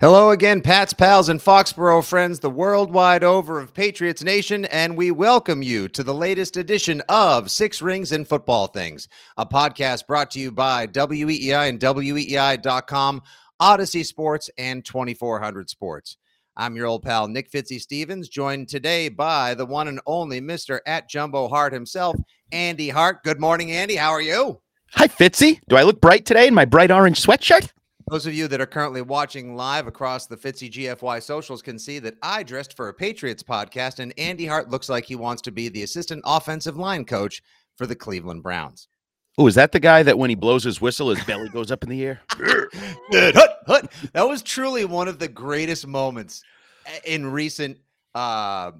Hello again, Pats, pals, and Foxborough friends, the worldwide over of Patriots Nation, and we welcome you to the latest edition of Six Rings and Football Things, a podcast brought to you by WEEI and WEEI.com, Audacy Sports, and 2400 Sports. I'm your old pal, Nick Fitzy Stevens, joined today by the one and only Mr. at Jumbo Hart himself, Andy Hart. Good morning, Andy. How are you? Hi, Fitzy. Do I look bright today in my bright orange sweatshirt? Those of you that are currently watching live across the Fitzy GFY socials can see that I dressed for a Patriots podcast, and Andy Hart looks like he wants to be the assistant offensive line coach for the Cleveland Browns. Oh, is that the guy that when he blows his whistle, his belly goes up in the air? That was truly one of the greatest moments in recent. Uh,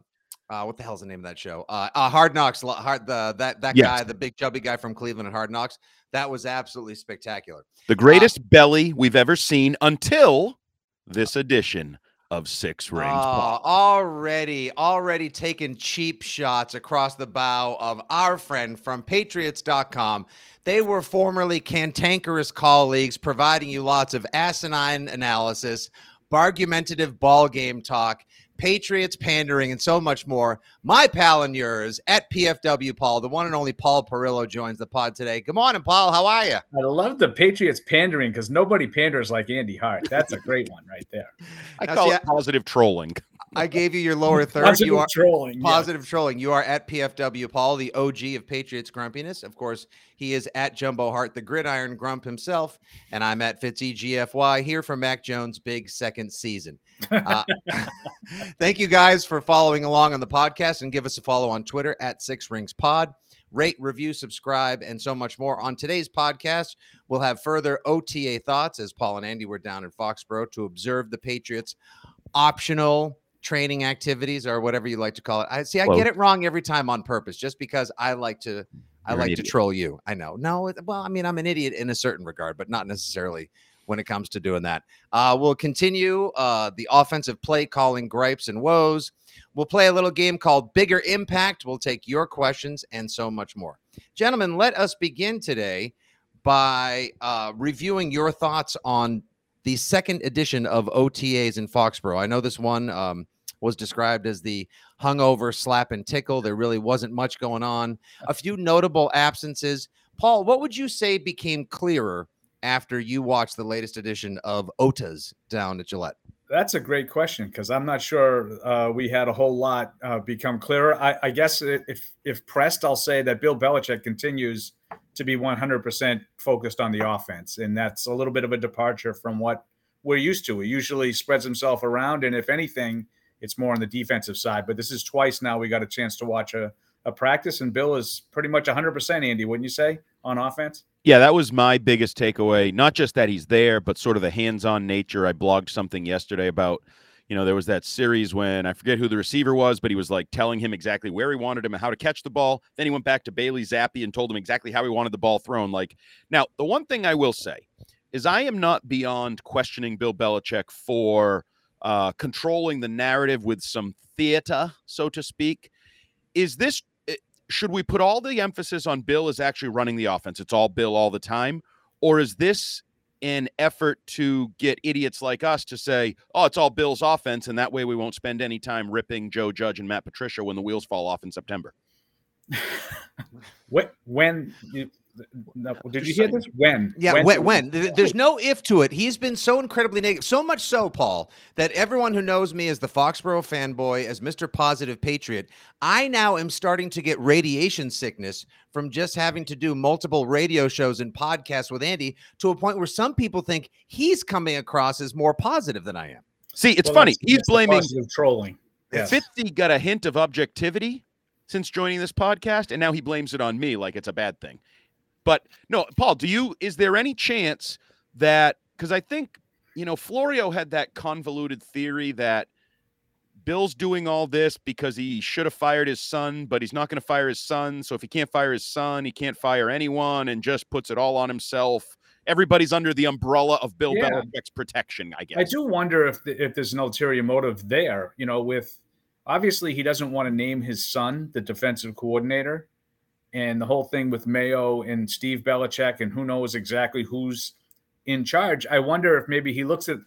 uh, what the hell's the name of that show? Uh, uh Hard Knocks. Hard the that that yes. guy, the big chubby guy from Cleveland at Hard Knocks. That was absolutely spectacular. The greatest uh, belly we've ever seen until this edition of Six Rings. Uh, already, already taking cheap shots across the bow of our friend from Patriots.com. They were formerly cantankerous colleagues, providing you lots of asinine analysis, argumentative ball game talk, Patriots pandering, and so much more. My pal and yours at PFW Paul, the one and only Paul Perillo joins the pod today. Good morning, Paul. How are you? I love the Patriots pandering because nobody panders like Andy Hart. That's a great one right there. I now, call see, it positive trolling. I gave you your lower third. Positive you are trolling. Positive yeah. trolling. You are at PFW Paul, the OG of Patriots grumpiness. Of course, he is at Jumbo Hart, the gridiron grump himself, and I'm at Fitzy GFY here for Mac Jones' big second season. Uh, thank you guys for following along on the podcast, and give us a follow on Twitter at Six Rings Pod. Rate, review, subscribe, and so much more. On today's podcast, we'll have further OTA thoughts as Paul and Andy were down in Foxborough to observe the Patriots' optional training activities or whatever you like to call it. I see I get it wrong every time on purpose just because I like to I like to troll you. I know. No, well, I mean, I'm an idiot in a certain regard, but not necessarily when it comes to doing that. Uh, we'll continue uh, the offensive play calling gripes and woes. We'll play a little game called Bigger Impact. We'll take your questions and so much more. Gentlemen, let us begin today by uh, reviewing your thoughts on the second edition of OTAs in Foxborough. I know this one um, was described as the hungover slap and tickle. There really wasn't much going on. A few notable absences. Paul, what would you say became clearer after you watched the latest edition of OTAs down at Gillette? That's a great question because I'm not sure uh, we had a whole lot uh, become clearer. I, I, guess if if pressed, I'll say that Bill Belichick continues to be 100% focused on the offense, and that's a little bit of a departure from what we're used to. He usually spreads himself around, and if anything, it's more on the defensive side. But this is twice now we got a chance to watch a, a practice, and Bill is pretty much 100%, Andy, wouldn't you say, on offense? Yeah, that was my biggest takeaway. Not just that he's there, but sort of the hands on nature. I blogged something yesterday about, you know, there was that series when I forget who the receiver was, but he was like telling him exactly where he wanted him and how to catch the ball. Then he went back to Bailey Zappe and told him exactly how he wanted the ball thrown. Like, now, the one thing I will say is I am not beyond questioning Bill Belichick for uh, controlling the narrative with some theater, so to speak. Is this, eh, should we put all the emphasis on Bill as actually running the offense? It's all Bill all the time. Or is this an effort to get idiots like us to say, oh, it's all Bill's offense, and that way we won't spend any time ripping Joe Judge and Matt Patricia when the wheels fall off in September? when no, did you hear this? When? Yeah, When when, did- when, There's no if to it. He's been so incredibly negative, so much so, Paul, that everyone who knows me as the Foxborough fanboy, as Mr. Positive Patriot, I now am starting to get radiation sickness from just having to do multiple radio shows and podcasts with Andy to a point where some people think he's coming across as more positive than I am. See, it's Well, funny. that's- He's that's blaming positive trolling. Yes. Fitzy got a hint of objectivity since joining this podcast, and now he blames it on me like it's a bad thing. But no, Paul, do you is there any chance that because I think you know Florio had that convoluted theory that Bill's doing all this because he should have fired his son, but he's not going to fire his son. So if he can't fire his son, he can't fire anyone and just puts it all on himself. Everybody's under the umbrella of Bill Yeah. Belichick's protection, I guess. I do wonder if the, if there's an ulterior motive there. You know, with obviously he doesn't want to name his son the defensive coordinator, and the whole thing with Mayo and Steve Belichick and who knows exactly who's in charge. I wonder if maybe he looks at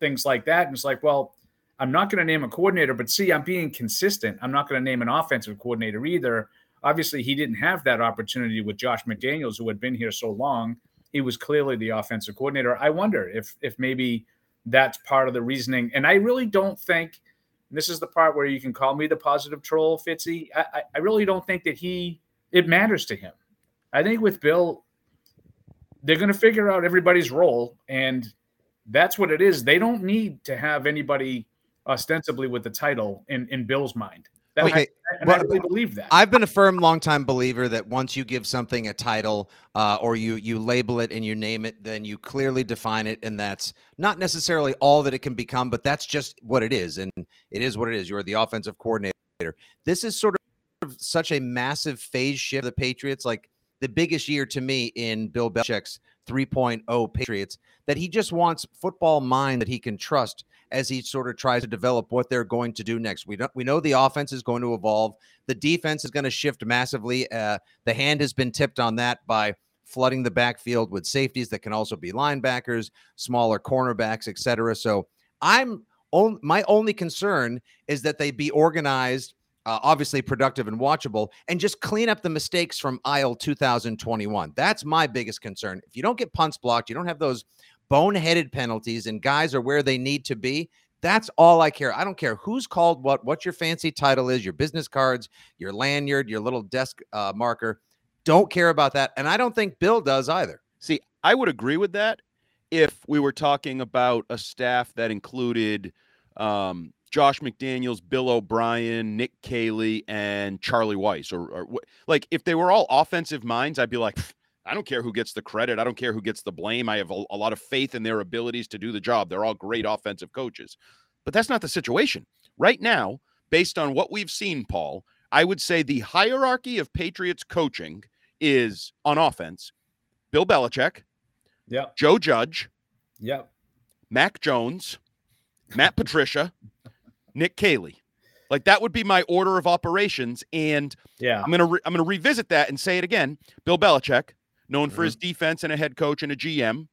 things like that and it's like, well, I'm not going to name a coordinator, but see, I'm being consistent. I'm not going to name an offensive coordinator either. Obviously, he didn't have that opportunity with Josh McDaniels, who had been here so long. He was clearly the offensive coordinator. I wonder if if maybe that's part of the reasoning. And I really don't think this is the part where you can call me the positive troll, Fitzy. I, I, I really don't think that he it matters to him. I think with Bill, they're going to figure out everybody's role, and that's what it is. They don't need to have anybody ostensibly with the title in in Bill's mind. That, Okay, I well, really believe that. I've been a firm, longtime believer that once you give something a title uh, or you you label it and you name it, then you clearly define it, and that's not necessarily all that it can become, but that's just what it is, and it is what it is. You're the offensive coordinator. This is sort of such a massive phase shift of the Patriots, like the biggest year to me in Bill Belichick's 3.0 Patriots, that he just wants football mind that he can trust as he sort of tries to develop what they're going to do next. We we know the offense is going to evolve. The defense is going to shift massively. Uh, the hand has been tipped on that by flooding the backfield with safeties that can also be linebackers, smaller cornerbacks, etc. So I'm on, my only concern is that they be organized, uh, obviously productive and watchable, and just clean up the mistakes from aisle 2021. That's my biggest concern. If you don't get punts blocked, you don't have those boneheaded penalties, and guys are where they need to be. That's all I care. I don't care who's called what, what your fancy title is, your business cards, your lanyard, your little desk uh, marker. Don't care about that. And I don't think Bill does either. See, I would agree with that if we were talking about a staff that included um, Josh McDaniels, Bill O'Brien, Nick Caley, and Charlie Weis, or, or like if they were all offensive minds, I'd be like, I don't care who gets the credit, I don't care who gets the blame. I have a, a lot of faith in their abilities to do the job. They're all great offensive coaches, but that's not the situation right now. Based on what we've seen, Paul, I would say the hierarchy of Patriots coaching is on offense. Bill Belichick, Yep. Joe Judge, Yep. Mac Jones, Matt Patricia, Nick Caley. Like that would be my order of operations. And Yeah. I'm gonna re- I'm gonna revisit that and say it again. Bill Belichick, known for his defense and a head coach and a GM.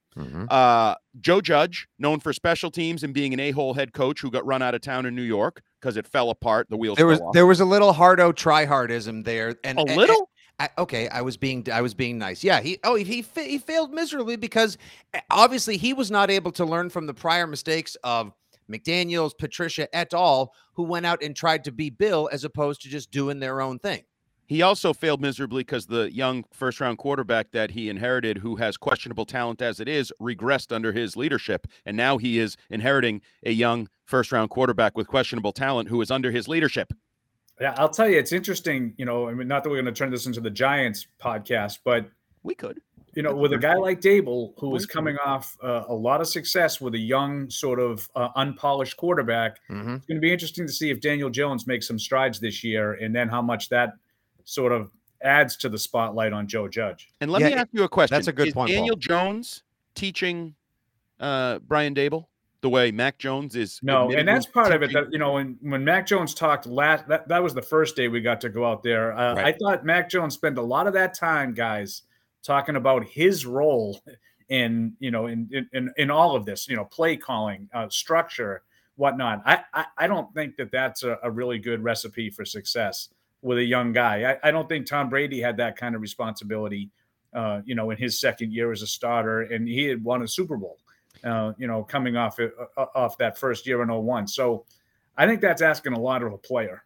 Uh, Joe Judge, known for special teams and being an a-hole head coach who got run out of town in New York because it fell apart. The wheels There was fell off. there was a little hardo tryhardism there, and a and- little. I, okay, I was being I was being nice. Yeah, he oh he he, fa- he failed miserably because eh, obviously he was not able to learn from the prior mistakes of McDaniels, Patricia et al., who went out and tried to be Bill as opposed to just doing their own thing. He also failed miserably because the young first round quarterback that he inherited, who has questionable talent as it is, regressed under his leadership. And now he is inheriting a young first round quarterback with questionable talent who is under his leadership. Yeah. I'll tell you, it's interesting. You know, I mean, not that we're going to turn this into the Giants podcast, but We could. You know, with a guy like Daboll, who was coming off uh, a lot of success with a young, sort of uh, unpolished quarterback, Mm-hmm. it's going to be interesting to see if Daniel Jones makes some strides this year, and then how much that sort of adds to the spotlight on Joe Judge. And let Yeah, me ask you a question. that's a good is point, Paul. Daniel Jones teaching uh, Brian Daboll the way Mac Jones is? No, and that's part of it. That you know, when when Mac Jones talked last, that, that was the first day we got to go out there. Uh, Right. I thought Mac Jones spent a lot of that time, guys, talking about his role in you know in in in, all of this. You know, play calling, uh, structure, whatnot. I, I I don't think that that's a, a really good recipe for success with a young guy. I, I don't think Tom Brady had that kind of responsibility uh, you know, in his second year as a starter, and he had won a Super Bowl, uh, you know, coming off uh off that first year in 01. So I think that's asking a lot of a player.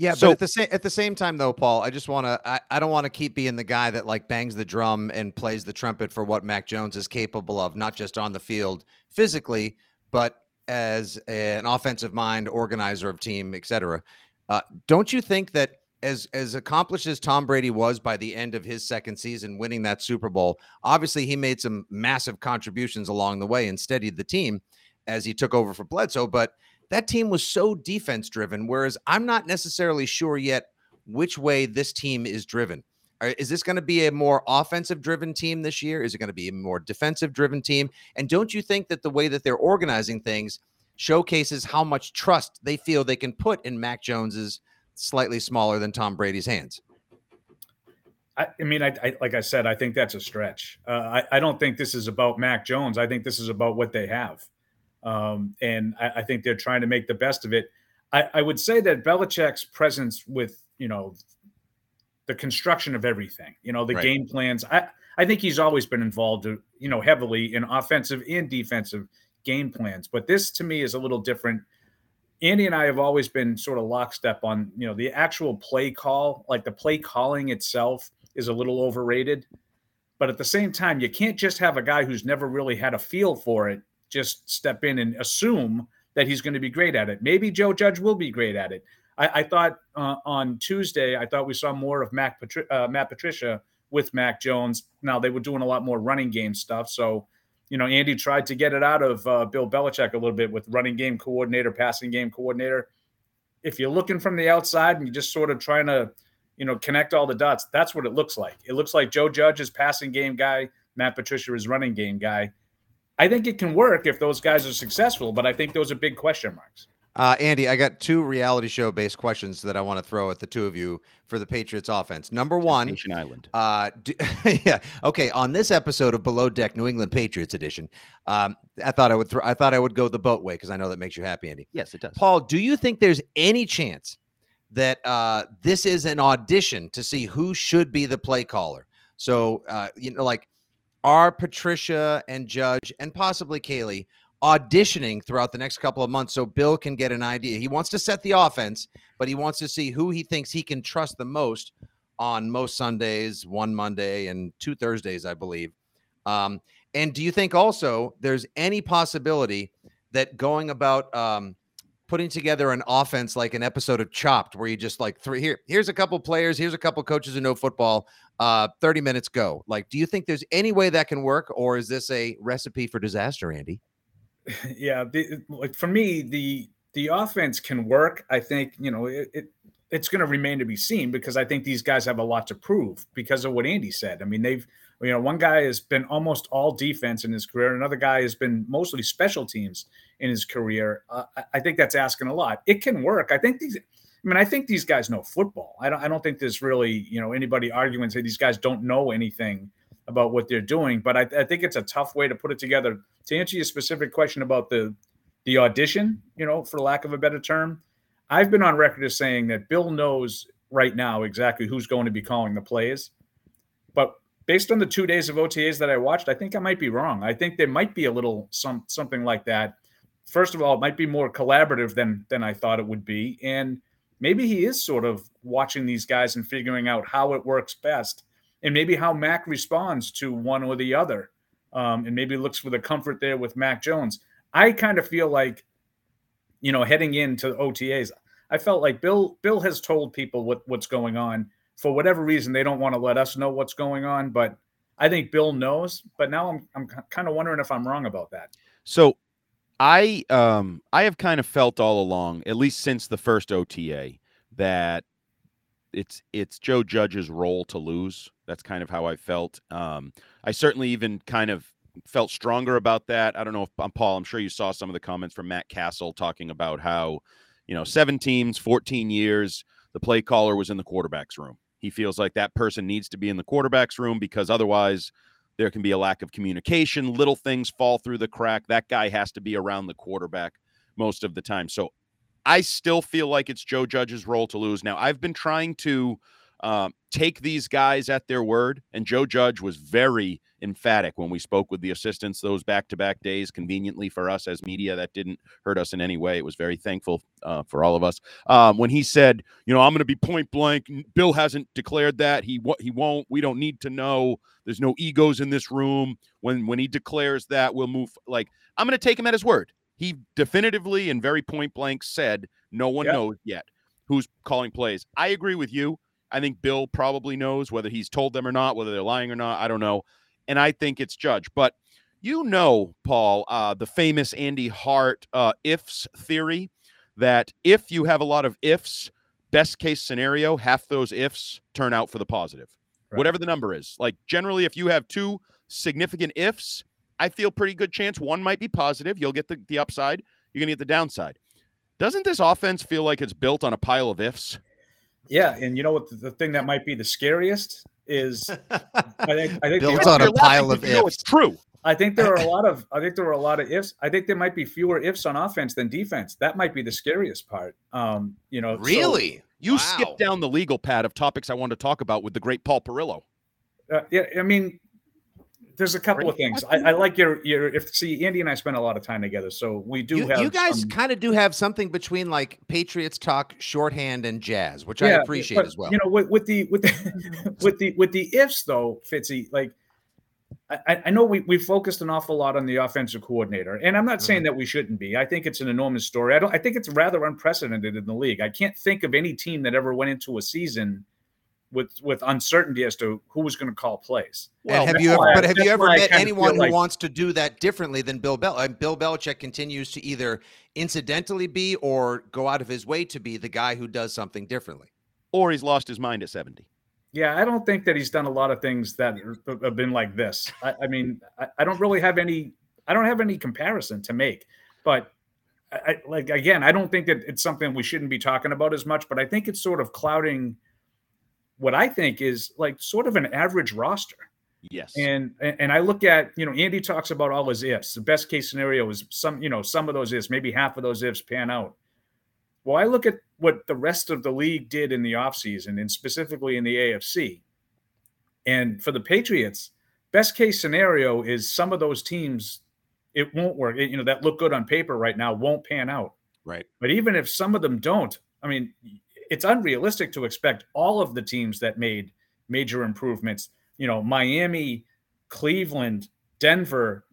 Yeah, so, but at the same at the same time though, Paul, I just want to I, I don't want to keep being the guy that like bangs the drum and plays the trumpet for what Mac Jones is capable of, not just on the field physically, but as a, an offensive mind, organizer of team, etc. Uh, don't you think that as as accomplished as Tom Brady was by the end of his second season, winning that Super Bowl, obviously he made some massive contributions along the way and steadied the team as he took over for Bledsoe, but that team was so defense driven. Whereas I'm not necessarily sure yet which way this team is driven. Is this going to be a more offensive driven team this year? Is it going to be a more defensive driven team? And don't you think that the way that they're organizing things showcases how much trust they feel they can put in Mac Jones's slightly smaller than Tom Brady's hands? I, I mean, I, I, like I said, I think that's a stretch. Uh, I, I don't think this is about Mac Jones. I think this is about what they have. Um, and I, I, think they're trying to make the best of it. I, I, would say that Belichick's presence with, you know, the construction of everything, you know, the right. game plans. I, I think he's always been involved, you know, heavily in offensive and defensive game plans. But this to me is a little different. Andy and I have always been sort of lockstep on, you know, the actual play call, like the play calling itself is a little overrated. But at the same time, you can't just have a guy who's never really had a feel for it just step in and assume that he's going to be great at it. Maybe Joe Judge will be great at it. I, I thought uh, on Tuesday, I thought we saw more of Mac Patri- uh, Matt Patricia with Mac Jones. Now they were doing a lot more running game stuff, so you know Andy tried to get it out of uh, Bill Belichick a little bit with running game coordinator, passing game coordinator. If you're looking from the outside and you're just sort of trying to, you know, connect all the dots, that's what it looks like. It looks like Joe Judge is passing game guy, Matt Patricia is running game guy I think it can work if those guys are successful, but I think those are big question marks. Uh, Andy, I got two reality show based questions that I want to throw at the two of you for the Patriots offense. Number one, Ancient Island. Uh, do, yeah, okay. On this episode of Below Deck New England Patriots edition, um, I thought I would throw, I thought I would go the boat way because I know that makes you happy, Andy. Yes, it does. Paul, do you think there's any chance that uh, this is an audition to see who should be the play caller? So, uh, you know, like are Patricia and Judge and possibly Caley auditioning throughout the next couple of months so Bill can get an idea? He wants to set the offense, but he wants to see who he thinks he can trust the most on most Sundays, one Monday, and two Thursdays, I believe. Um, and do you think also there's any possibility that going about um, putting together an offense like an episode of Chopped, where you just like three here, here's a couple players, here's a couple coaches who know football, uh, 30 minutes go. Like, do you think there's any way that can work, or is this a recipe for disaster, Andy? Yeah, the, like for me, the the offense can work. I think you know it, it it's going to remain to be seen because I think these guys have a lot to prove because of what Andy said. I mean, they've you know one guy has been almost all defense in his career, another guy has been mostly special teams in his career. Uh, I think that's asking a lot. It can work. I think these I mean, I think these guys know football. I don't. I don't think there's really, you know, anybody arguing say these guys don't know anything about what they're doing. But I, I think it's a tough way to put it together. To answer your specific question about the the audition, you know, for lack of a better term, I've been on record as saying that Bill knows right now exactly who's going to be calling the plays. But based on the two days of OTAs that I watched, I think I might be wrong. I think there might be a little some something like that. First of all, it might be more collaborative than than I thought it would be, and maybe he is sort of watching these guys and figuring out how it works best and maybe how Mac responds to one or the other. Um, and maybe looks for the comfort there with Mac Jones. I kind of feel like, you know, heading into OTAs, I felt like Bill Bill has told people what what's going on. For whatever reason, they don't want to let us know what's going on, but I think Bill knows. But now I'm I'm kind of wondering if I'm wrong about that. So I um I have kind of felt all along, at least since the first OTA, that it's it's Joe Judge's role to lose. That's kind of how I felt. Um, I certainly even kind of felt stronger about that. I don't know if I'm um, Paul. I'm sure you saw some of the comments from Matt Cassel talking about how, you know, seven teams, 14 years, the play caller was in the quarterback's room. He feels like that person needs to be in the quarterback's room because otherwise there can be a lack of communication. Little things fall through the crack. That guy has to be around the quarterback most of the time. So I still feel like it's Joe Judge's role to lose. Now, I've been trying to Um, take these guys at their word. And Joe Judge was very emphatic when we spoke with the assistants those back to back days. Conveniently for us as media, that didn't hurt us in any way. It was very thankful uh, for all of us. Um, when he said, you know, I'm going to be point blank. Bill hasn't declared that he what he won't. We don't need to know. There's no egos in this room. When when he declares that, we'll move. Like I'm going to take him at his word. He definitively and very point blank said, no one yep. knows yet who's calling plays. I agree with you. I think Bill probably knows whether he's told them or not, whether they're lying or not. I don't know. And I think it's Judge. But you know, Paul, uh, the famous Andy Hart uh, ifs theory that if you have a lot of ifs, best case scenario, half those ifs turn out for the positive, right. whatever the number is. Like generally, if you have two significant ifs, I feel pretty good chance one might be positive. You'll get the, the upside, you're going to get the downside. Doesn't this offense feel like it's built on a pile of ifs? Yeah, and you know what? The, the thing that might be the scariest is I think I think built on a pile of ifs. It's true. I think there are a lot of I think there are a lot of ifs. I think there might be fewer ifs on offense than defense. That might be the scariest part. Um, you know, really. So, you wow. skipped down the legal pad of topics I wanted to talk about with the great Paul Perillo. Uh, yeah, I mean, there's a couple of things. I, I, like your your if see Andy and I spend a lot of time together, so we do you, have. You guys um, kind of do have something between like Patriots talk, shorthand, and jazz, which yeah, I appreciate but, as well. You know, with, with the with the with the with the ifs though, Fitzy, like I, I know we we focused an awful lot on the offensive coordinator, and I'm not saying mm-hmm. that we shouldn't be. I think it's an enormous story. I don't. I think it's rather unprecedented in the league. I can't think of any team that ever went into a season with with uncertainty as to who was going to call plays. Well, have you ever, but have you ever met anyone who like, wants to do that differently than Bill Bel? And Bill Belichick continues to either incidentally be or go out of his way to be the guy who does something differently, or he's lost his mind at seventy. Yeah, I don't think that he's done a lot of things that have been like this. I, I mean, I, I, don't really have any. I don't have any comparison to make, but. I, like again, I don't think that it's something we shouldn't be talking about as much, but I think it's sort of clouding what I think is like sort of an average roster. Yes. And and I look at, you know, Andy talks about all his ifs. The best case scenario is some, you know, some of those ifs, maybe half of those ifs pan out. Well, I look at what the rest of the league did in the offseason and specifically in the AFC. And for the Patriots, best case scenario is some of those teams it won't work. It, you know, that look good on paper right now won't pan out. Right. But even if some of them don't, I mean, it's unrealistic to expect all of the teams that made major improvements, you know, Miami, Cleveland, Denver,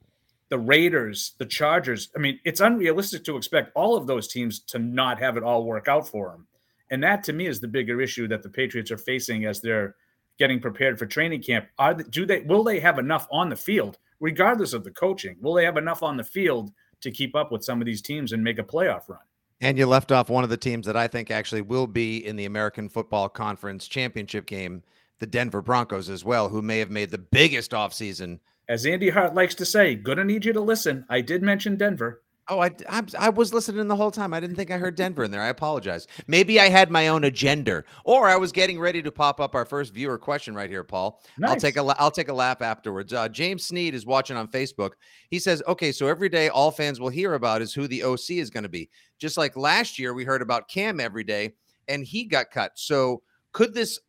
the Raiders, the Chargers. I mean, it's unrealistic to expect all of those teams to not have it all work out for them. And that to me is the bigger issue that the Patriots are facing as they're getting prepared for training camp. Are the, do they will they have enough on the field regardless of the coaching? Will they have enough on the field to keep up with some of these teams and make a playoff run? And you left off one of the teams that I think actually will be in the American Football Conference championship game, the Denver Broncos as well, who may have made the biggest offseason. As Andy Hart likes to say, gonna need you to listen. I did mention Denver. Oh, I, I, I was listening the whole time. I didn't think I heard Denver in there. I apologize. Maybe I had my own agenda, or I was getting ready to pop up our first viewer question right here, Paul. Nice. I'll take a I'll take a lap afterwards. Uh, James Sneed is watching on Facebook. He says, "Okay, so every day all fans will hear about is who the OC is going to be. Just like last year, we heard about Cam every day, and he got cut. So could this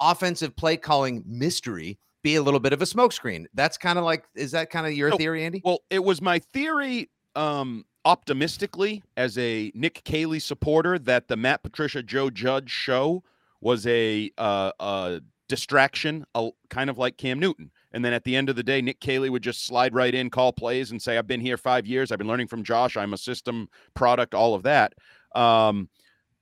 offensive play calling mystery?" Be a little bit of a smokescreen. That's kind of like, is that kind of your no, theory, Andy? Well, it was my theory um optimistically as a Nick Caley supporter that the Matt Patricia Joe Judge show was a uh, a distraction, a, kind of like Cam Newton. And then at the end of the day, Nick Caley would just slide right in, call plays, and say, "I've been here five years. I've been learning from Josh. I'm a system product. All of that." Um,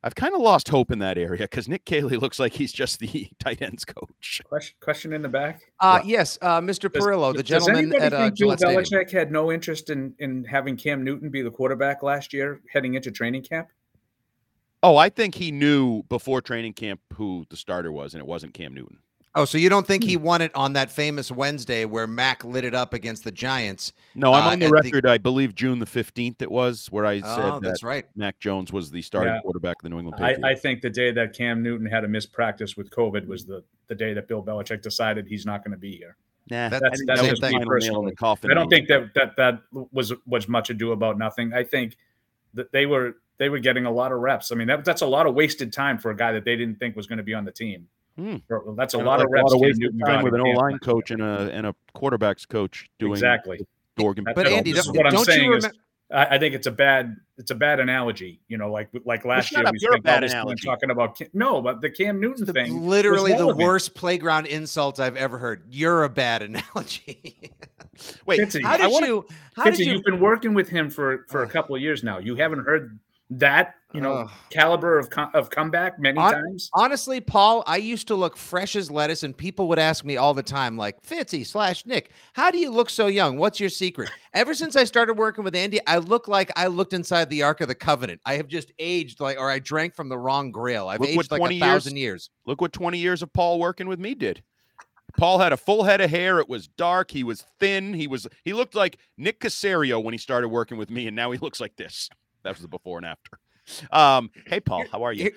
I've kind of lost hope in that area because Nick Caley looks like he's just the tight ends coach. Question, question in the back. Uh, yeah. Yes, uh, Mr. Perillo, the gentleman at uh, Bill Belichick Stadium. had no interest in in having Cam Newton be the quarterback last year, heading into training camp. Oh, I think he knew before training camp who the starter was, and it wasn't Cam Newton. Oh, so you don't think he hmm. won it on that famous Wednesday where Mac lit it up against the Giants? No, I'm uh, on the record. The... I believe June the 15th it was where I oh, said that that's right. Mac Jones was the starting yeah. quarterback of the New England Patriots. I, I, think the day that Cam Newton had a missed practice with COVID was the, the day that Bill Belichick decided he's not going to be here. Nah, that's, that's just me personally. I don't think that, that that was was much ado about nothing. I think that they were they were getting a lot of reps. I mean, that, that's a lot of wasted time for a guy that they didn't think was going to be on the team. Hmm. That's a lot of reps. lot of wasted time with an O line coach and a and a quarterbacks coach doing exactly. Oregon. But Andy, this is what I'm saying is, I, think it's a bad it's a bad analogy. You know, like like last year we spent all this time talking about no, but the Cam Newton thing. literally the worst playground insult I've ever heard. You're a bad analogy. Wait, how did you? How did you? You've been working with him for for a couple of years now. You haven't heard that you know Ugh. caliber of com- of comeback many Hon- times. Honestly, Paul, I used to look fresh as lettuce, and people would ask me all the time, like, Fitzy slash Nick, how do you look so young? What's your secret? Ever since I started working with Andy, I look like I looked inside the Ark of the Covenant. I have just aged like, or I drank from the wrong grail. I've Look what aged like 20 a years- thousand years. Look what 20 years of Paul working with me did. Paul had a full head of hair. It was dark. He was thin. He was he looked like Nick Caserio when he started working with me, and now he looks like this. That was the before and after. Um, hey Paul, how are you?